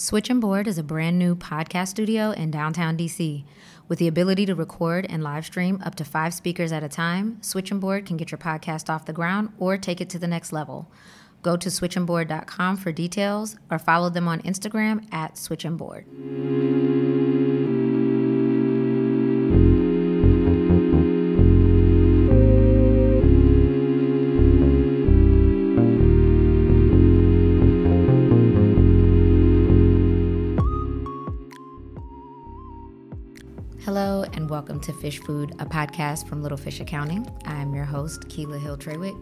Switch and Board is a brand new podcast studio in downtown DC. With the ability to record and live stream up to five speakers at a time, Switch and Board can get your podcast off the ground or take it to the next level. Go to switchandboard.com for details or follow them on Instagram at switchandboard. Welcome to Fish Food, a podcast from Little Fish Accounting. I'm your host, Keela Hill Trawick,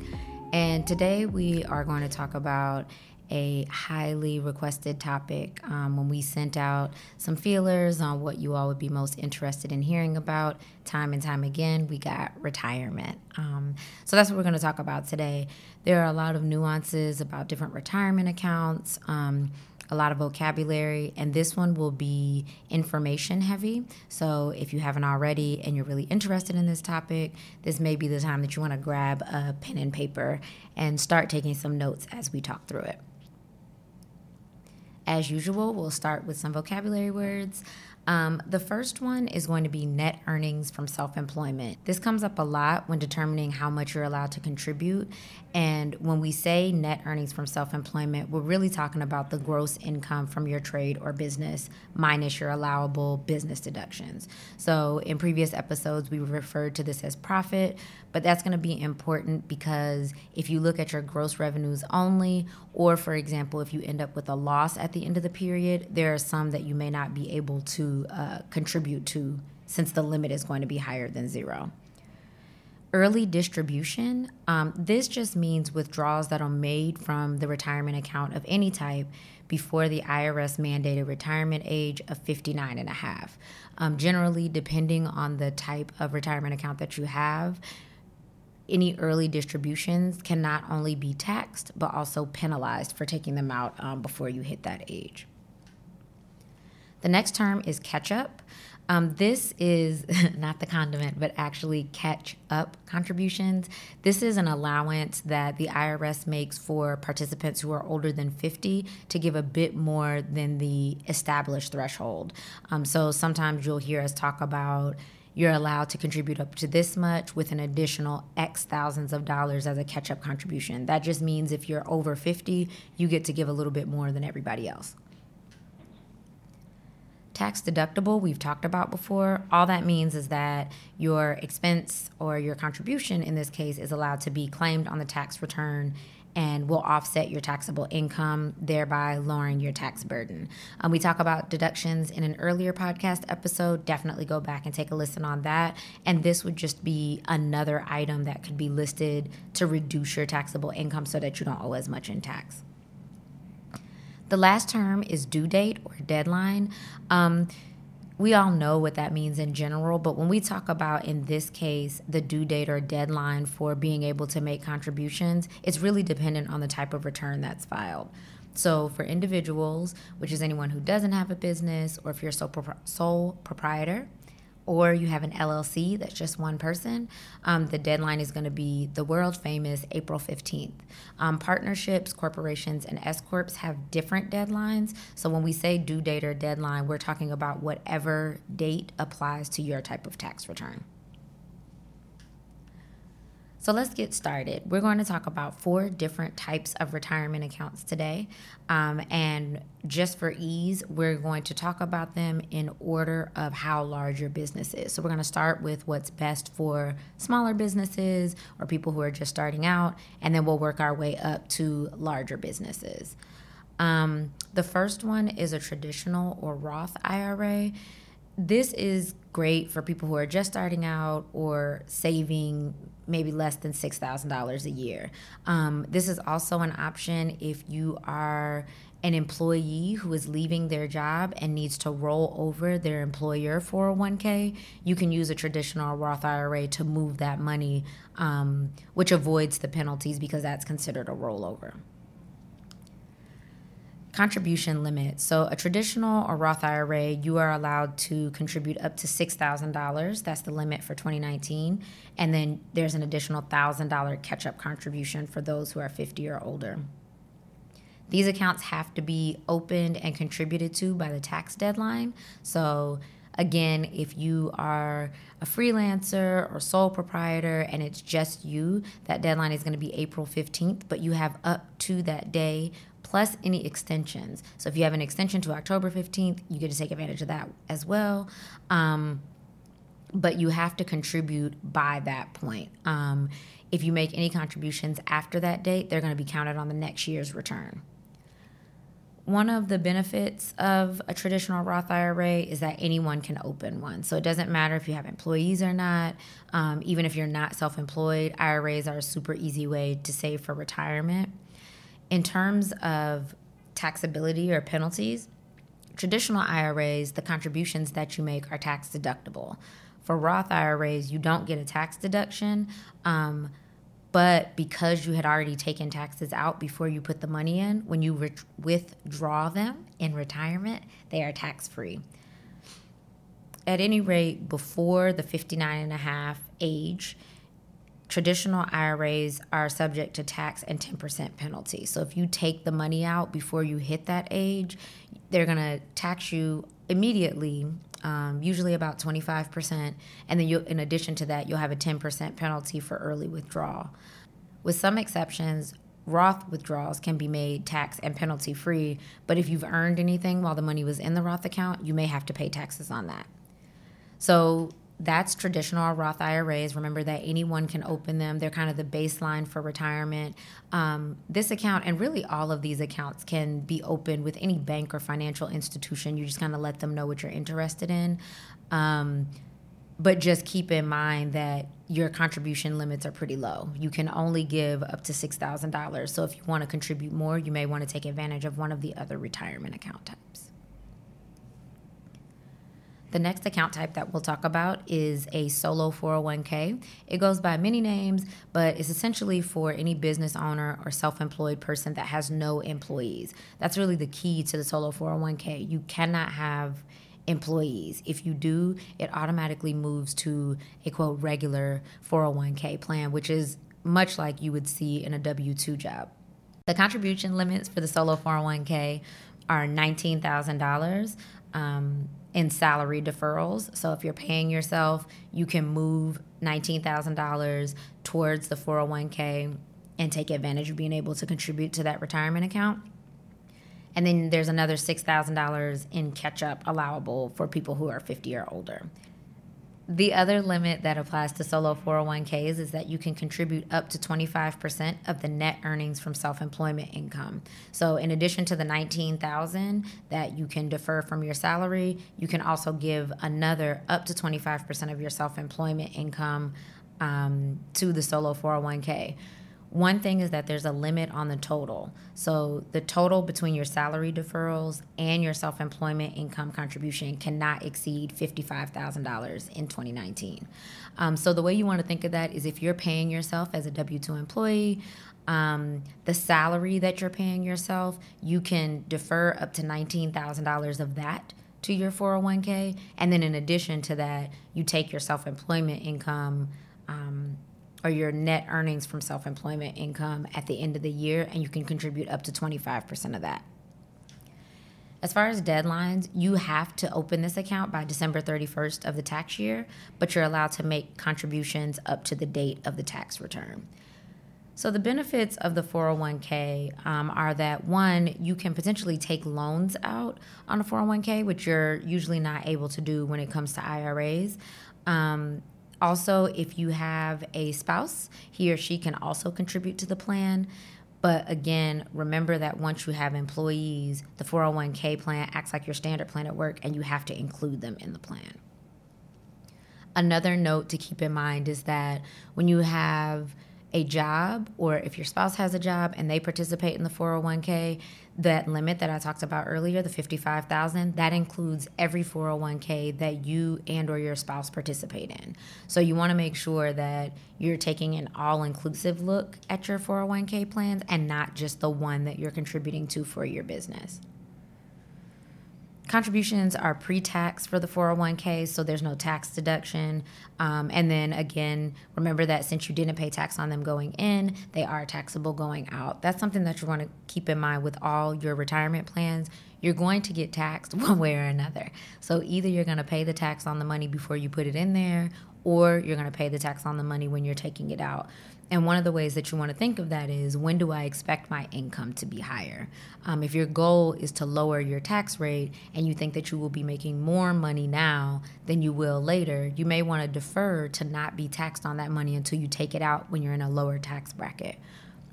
and today we are going to talk about a highly requested topic. Um, when we sent out some feelers on what you all would be most interested in hearing about, time and time again, we got retirement. Um, so that's what we're going to talk about today. There are a lot of nuances about different retirement accounts. Um, a lot of vocabulary, and this one will be information heavy. So, if you haven't already and you're really interested in this topic, this may be the time that you want to grab a pen and paper and start taking some notes as we talk through it. As usual, we'll start with some vocabulary words. Um, the first one is going to be net earnings from self employment. This comes up a lot when determining how much you're allowed to contribute. And when we say net earnings from self employment, we're really talking about the gross income from your trade or business minus your allowable business deductions. So in previous episodes, we referred to this as profit, but that's going to be important because if you look at your gross revenues only, or for example, if you end up with a loss at the end of the period, there are some that you may not be able to uh, contribute to since the limit is going to be higher than zero. Early distribution, um, this just means withdrawals that are made from the retirement account of any type before the IRS mandated retirement age of 59 and a half. Um, generally, depending on the type of retirement account that you have, any early distributions can not only be taxed but also penalized for taking them out um, before you hit that age. The next term is catch up. Um, this is not the condiment, but actually catch up contributions. This is an allowance that the IRS makes for participants who are older than 50 to give a bit more than the established threshold. Um, so sometimes you'll hear us talk about you're allowed to contribute up to this much with an additional X thousands of dollars as a catch up contribution. That just means if you're over 50, you get to give a little bit more than everybody else. Tax deductible, we've talked about before. All that means is that your expense or your contribution in this case is allowed to be claimed on the tax return and will offset your taxable income, thereby lowering your tax burden. Um, we talk about deductions in an earlier podcast episode. Definitely go back and take a listen on that. And this would just be another item that could be listed to reduce your taxable income so that you don't owe as much in tax. The last term is due date or deadline. Um, we all know what that means in general, but when we talk about, in this case, the due date or deadline for being able to make contributions, it's really dependent on the type of return that's filed. So, for individuals, which is anyone who doesn't have a business, or if you're sole, sole proprietor, or you have an LLC that's just one person, um, the deadline is going to be the world famous April 15th. Um, partnerships, corporations, and S Corps have different deadlines. So when we say due date or deadline, we're talking about whatever date applies to your type of tax return. So let's get started. We're going to talk about four different types of retirement accounts today. Um, and just for ease, we're going to talk about them in order of how large your business is. So we're going to start with what's best for smaller businesses or people who are just starting out, and then we'll work our way up to larger businesses. Um, the first one is a traditional or Roth IRA this is great for people who are just starting out or saving maybe less than $6,000 a year. Um, this is also an option if you are an employee who is leaving their job and needs to roll over their employer 401k, you can use a traditional Roth IRA to move that money, um, which avoids the penalties because that's considered a rollover contribution limit. So, a traditional or Roth IRA, you are allowed to contribute up to $6,000. That's the limit for 2019. And then there's an additional $1,000 catch up contribution for those who are 50 or older. These accounts have to be opened and contributed to by the tax deadline. So, again, if you are a freelancer or sole proprietor and it's just you, that deadline is going to be April 15th, but you have up to that day plus any extensions. So if you have an extension to October 15th, you get to take advantage of that as well. Um, but you have to contribute by that point. Um, if you make any contributions after that date, they're going to be counted on the next year's return. One of the benefits of a traditional Roth IRA is that anyone can open one. So it doesn't matter if you have employees or not, um, even if you're not self employed, IRAs are a super easy way to save for retirement. In terms of taxability or penalties, traditional IRAs, the contributions that you make are tax deductible. For Roth IRAs, you don't get a tax deduction, um, but because you had already taken taxes out before you put the money in, when you withdraw them in retirement, they are tax free. At any rate, before the 59 and a half age, traditional IRAs are subject to tax and 10% penalty. So if you take the money out before you hit that age, they're going to tax you immediately, um, usually about 25%. And then you in addition to that, you'll have a 10% penalty for early withdrawal. With some exceptions, Roth withdrawals can be made tax and penalty free, but if you've earned anything while the money was in the Roth account, you may have to pay taxes on that. So that's traditional Roth IRAs. Remember that anyone can open them. They're kind of the baseline for retirement. Um, this account and really all of these accounts can be opened with any bank or financial institution. You just kind of let them know what you're interested in. Um, but just keep in mind that your contribution limits are pretty low. You can only give up to $6,000. So if you want to contribute more, you may want to take advantage of one of the other retirement account types. The next account type that we'll talk about is a solo 401k. It goes by many names, but it's essentially for any business owner or self employed person that has no employees. That's really the key to the solo 401k. You cannot have employees. If you do, it automatically moves to a quote regular 401k plan, which is much like you would see in a W 2 job. The contribution limits for the solo 401k are $19,000. Um, in salary deferrals. So if you're paying yourself, you can move $19,000 towards the 401k and take advantage of being able to contribute to that retirement account. And then there's another $6,000 in catch up allowable for people who are 50 or older. The other limit that applies to solo 401ks is that you can contribute up to 25% of the net earnings from self-employment income. So in addition to the 19,000 that you can defer from your salary, you can also give another up to 25% of your self-employment income um, to the solo 401k. One thing is that there's a limit on the total. So the total between your salary deferrals and your self employment income contribution cannot exceed $55,000 in 2019. Um, so the way you want to think of that is if you're paying yourself as a W 2 employee, um, the salary that you're paying yourself, you can defer up to $19,000 of that to your 401k. And then in addition to that, you take your self employment income. Um, or your net earnings from self employment income at the end of the year, and you can contribute up to 25% of that. As far as deadlines, you have to open this account by December 31st of the tax year, but you're allowed to make contributions up to the date of the tax return. So, the benefits of the 401k um, are that one, you can potentially take loans out on a 401k, which you're usually not able to do when it comes to IRAs. Um, also, if you have a spouse, he or she can also contribute to the plan. But again, remember that once you have employees, the 401k plan acts like your standard plan at work and you have to include them in the plan. Another note to keep in mind is that when you have a job or if your spouse has a job and they participate in the 401k, that limit that I talked about earlier, the 55,000, that includes every 401k that you and or your spouse participate in. So you want to make sure that you're taking an all-inclusive look at your 401k plans and not just the one that you're contributing to for your business. Contributions are pre-tax for the 401k, so there's no tax deduction. Um, and then again, remember that since you didn't pay tax on them going in, they are taxable going out. That's something that you're going to keep in mind with all your retirement plans. You're going to get taxed one way or another. So either you're going to pay the tax on the money before you put it in there, or you're going to pay the tax on the money when you're taking it out. And one of the ways that you want to think of that is when do I expect my income to be higher? Um, if your goal is to lower your tax rate and you think that you will be making more money now than you will later, you may want to defer to not be taxed on that money until you take it out when you're in a lower tax bracket.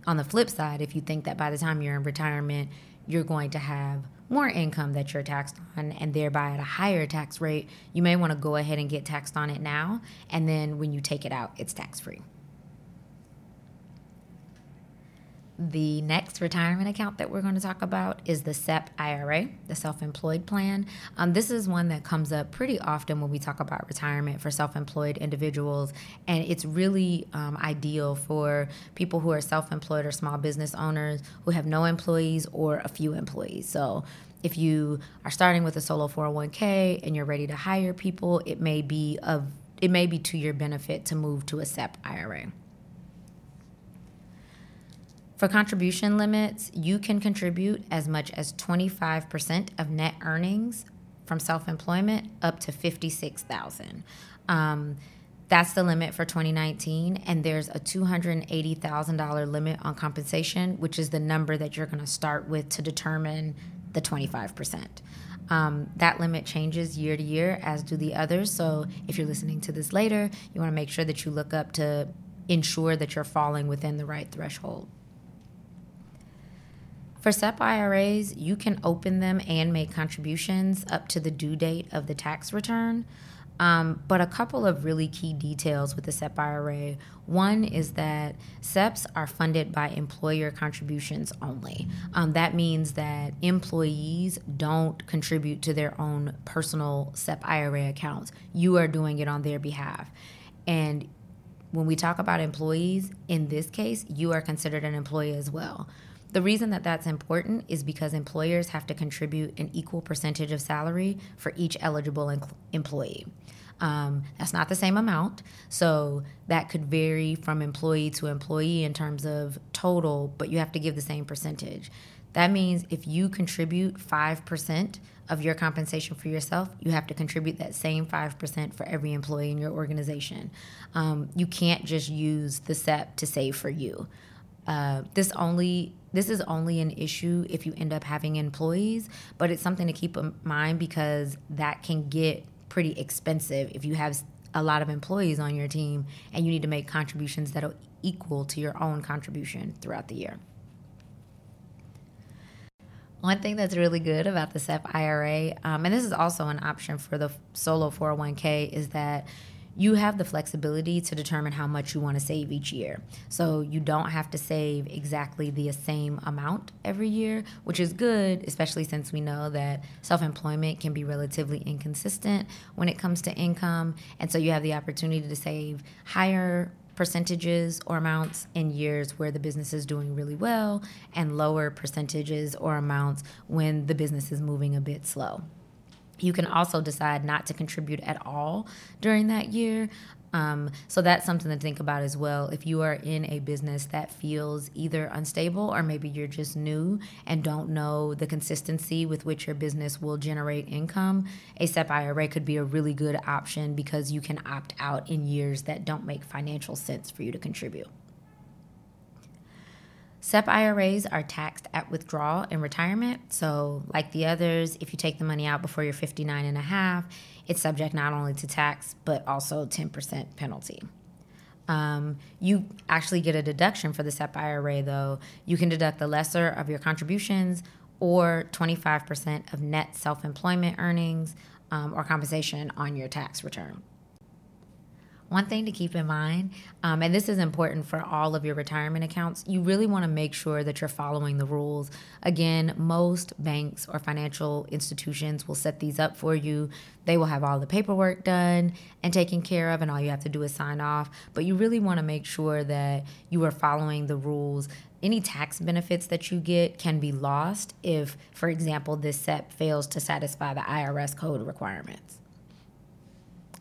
On the flip side, if you think that by the time you're in retirement, you're going to have more income that you're taxed on and thereby at a higher tax rate, you may want to go ahead and get taxed on it now. And then when you take it out, it's tax free. The next retirement account that we're going to talk about is the SEP IRA, the self employed plan. Um, this is one that comes up pretty often when we talk about retirement for self employed individuals, and it's really um, ideal for people who are self employed or small business owners who have no employees or a few employees. So, if you are starting with a solo 401k and you're ready to hire people, it may be of it may be to your benefit to move to a SEP IRA. For contribution limits, you can contribute as much as 25% of net earnings from self-employment up to 56,000. Um, that's the limit for 2019 and there's a $280,000 limit on compensation, which is the number that you're going to start with to determine the 25%. Um, that limit changes year to year, as do the others. So if you're listening to this later, you want to make sure that you look up to ensure that you're falling within the right threshold. For SEP IRAs, you can open them and make contributions up to the due date of the tax return. Um, but a couple of really key details with the SEP IRA. One is that SEPs are funded by employer contributions only. Um, that means that employees don't contribute to their own personal SEP IRA accounts. You are doing it on their behalf. And when we talk about employees, in this case, you are considered an employee as well. The reason that that's important is because employers have to contribute an equal percentage of salary for each eligible em- employee. Um, that's not the same amount. So that could vary from employee to employee in terms of total, but you have to give the same percentage. That means if you contribute 5% of your compensation for yourself, you have to contribute that same 5% for every employee in your organization. Um, you can't just use the SEP to save for you. Uh, this only this is only an issue if you end up having employees, but it's something to keep in mind because that can get pretty expensive if you have a lot of employees on your team and you need to make contributions that are equal to your own contribution throughout the year. One thing that's really good about the SEP IRA, um, and this is also an option for the solo 401k, is that you have the flexibility to determine how much you want to save each year. So you don't have to save exactly the same amount every year, which is good, especially since we know that self employment can be relatively inconsistent when it comes to income. And so you have the opportunity to save higher percentages or amounts in years where the business is doing really well and lower percentages or amounts when the business is moving a bit slow. You can also decide not to contribute at all during that year. Um, so that's something to think about as well. If you are in a business that feels either unstable or maybe you're just new and don't know the consistency with which your business will generate income, a SEP IRA could be a really good option because you can opt out in years that don't make financial sense for you to contribute. SEP IRAs are taxed at withdrawal in retirement. So, like the others, if you take the money out before you're 59 and a half, it's subject not only to tax, but also 10% penalty. Um, you actually get a deduction for the SEP IRA, though. You can deduct the lesser of your contributions or 25% of net self employment earnings um, or compensation on your tax return. One thing to keep in mind, um, and this is important for all of your retirement accounts, you really want to make sure that you're following the rules. Again, most banks or financial institutions will set these up for you. They will have all the paperwork done and taken care of, and all you have to do is sign off. But you really want to make sure that you are following the rules any tax benefits that you get can be lost if, for example, this SEP fails to satisfy the IRS code requirements.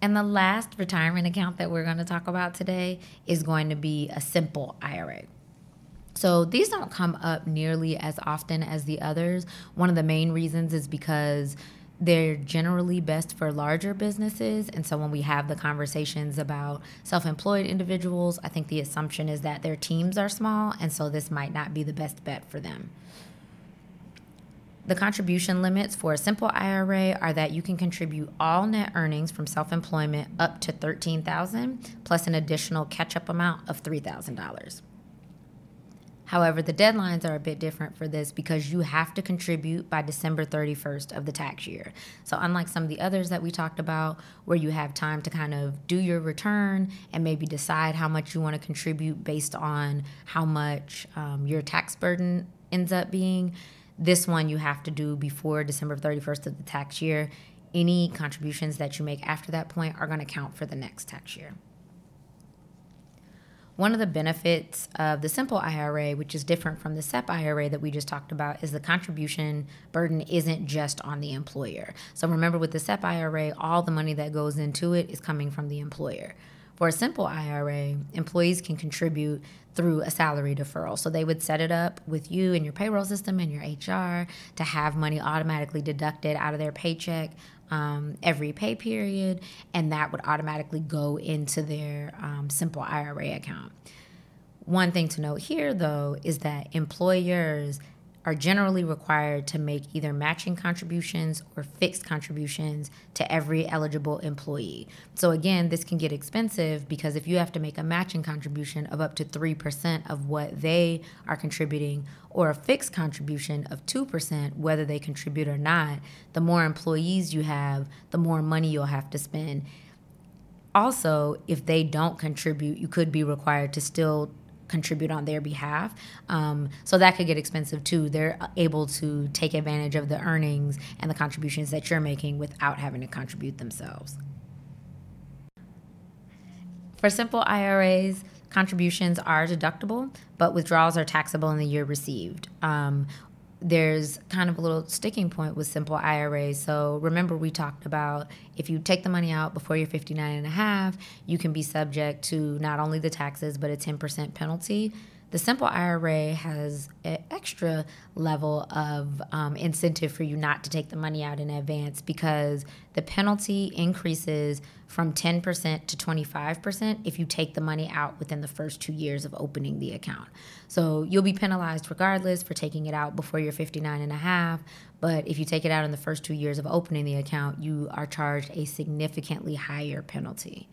And the last retirement account that we're going to talk about today is going to be a simple IRA. So these don't come up nearly as often as the others. One of the main reasons is because they're generally best for larger businesses. And so when we have the conversations about self employed individuals, I think the assumption is that their teams are small. And so this might not be the best bet for them. The contribution limits for a simple IRA are that you can contribute all net earnings from self-employment up to 13,000 plus an additional catch-up amount of $3,000. However, the deadlines are a bit different for this because you have to contribute by December 31st of the tax year. So, unlike some of the others that we talked about, where you have time to kind of do your return and maybe decide how much you want to contribute based on how much um, your tax burden ends up being, this one you have to do before December 31st of the tax year. Any contributions that you make after that point are going to count for the next tax year. One of the benefits of the simple IRA, which is different from the SEP IRA that we just talked about, is the contribution burden isn't just on the employer. So remember, with the SEP IRA, all the money that goes into it is coming from the employer. For a simple IRA, employees can contribute through a salary deferral. So they would set it up with you and your payroll system and your HR to have money automatically deducted out of their paycheck um, every pay period, and that would automatically go into their um, simple IRA account. One thing to note here, though, is that employers are generally required to make either matching contributions or fixed contributions to every eligible employee. So, again, this can get expensive because if you have to make a matching contribution of up to 3% of what they are contributing or a fixed contribution of 2%, whether they contribute or not, the more employees you have, the more money you'll have to spend. Also, if they don't contribute, you could be required to still contribute on their behalf. Um, so that could get expensive too. They're able to take advantage of the earnings and the contributions that you're making without having to contribute themselves. For simple IRAs, contributions are deductible, but withdrawals are taxable in the year received. Um, there's kind of a little sticking point with simple IRAs. So remember we talked about if you take the money out before you're 59 and a half, you can be subject to not only the taxes but a 10% penalty. The simple IRA has an extra level of um, incentive for you not to take the money out in advance because the penalty increases from 10% to 25% if you take the money out within the first two years of opening the account. So you'll be penalized regardless for taking it out before you're 59 and a half. But if you take it out in the first two years of opening the account, you are charged a significantly higher penalty.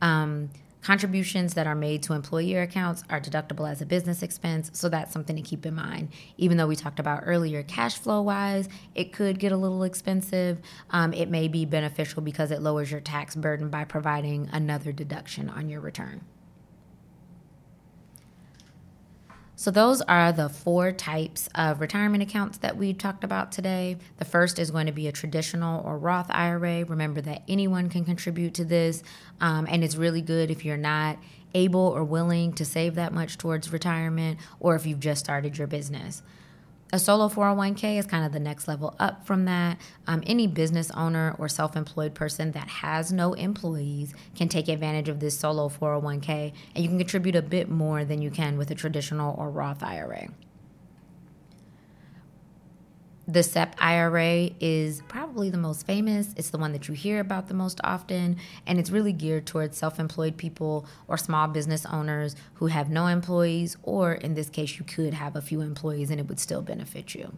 Um, Contributions that are made to employer accounts are deductible as a business expense, so that's something to keep in mind. Even though we talked about earlier cash flow wise, it could get a little expensive. Um, it may be beneficial because it lowers your tax burden by providing another deduction on your return. So, those are the four types of retirement accounts that we talked about today. The first is going to be a traditional or Roth IRA. Remember that anyone can contribute to this, um, and it's really good if you're not able or willing to save that much towards retirement or if you've just started your business. A solo 401k is kind of the next level up from that. Um, any business owner or self employed person that has no employees can take advantage of this solo 401k, and you can contribute a bit more than you can with a traditional or Roth IRA. The SEP IRA is probably the most famous. It's the one that you hear about the most often, and it's really geared towards self employed people or small business owners who have no employees, or in this case, you could have a few employees and it would still benefit you.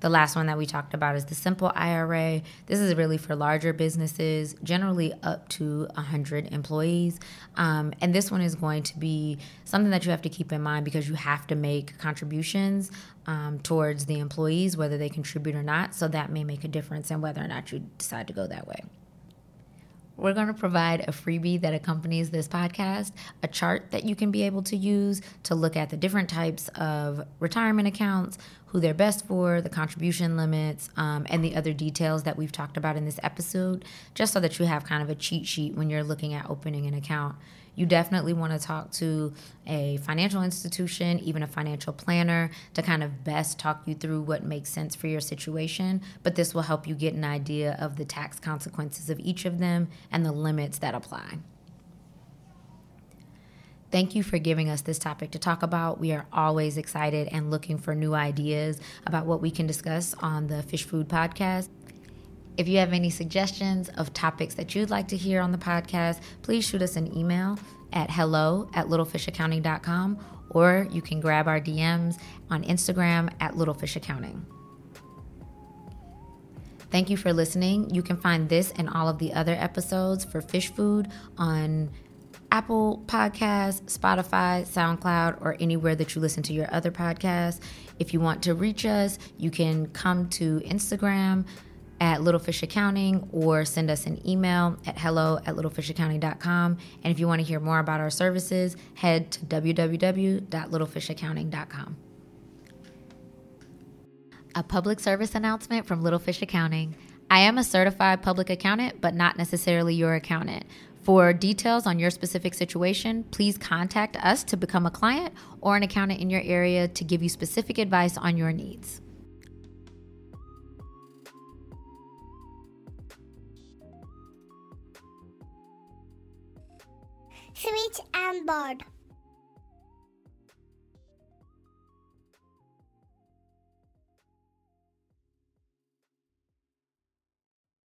The last one that we talked about is the simple IRA. This is really for larger businesses, generally up to 100 employees. Um, and this one is going to be something that you have to keep in mind because you have to make contributions um, towards the employees, whether they contribute or not. So that may make a difference in whether or not you decide to go that way. We're going to provide a freebie that accompanies this podcast, a chart that you can be able to use to look at the different types of retirement accounts, who they're best for, the contribution limits, um, and the other details that we've talked about in this episode, just so that you have kind of a cheat sheet when you're looking at opening an account you definitely want to talk to a financial institution, even a financial planner, to kind of best talk you through what makes sense for your situation. But this will help you get an idea of the tax consequences of each of them and the limits that apply. Thank you for giving us this topic to talk about. We are always excited and looking for new ideas about what we can discuss on the Fish Food Podcast. If you have any suggestions of topics that you'd like to hear on the podcast, please shoot us an email at hello at littlefishaccounting.com or you can grab our DMs on Instagram at littlefishaccounting. Thank you for listening. You can find this and all of the other episodes for Fish Food on Apple Podcasts, Spotify, SoundCloud, or anywhere that you listen to your other podcasts. If you want to reach us, you can come to Instagram at Littlefish Accounting or send us an email at hello at littlefishaccounting.com. And if you want to hear more about our services, head to www.littlefishaccounting.com. A public service announcement from Littlefish Accounting. I am a certified public accountant, but not necessarily your accountant. For details on your specific situation, please contact us to become a client or an accountant in your area to give you specific advice on your needs. Switch and board.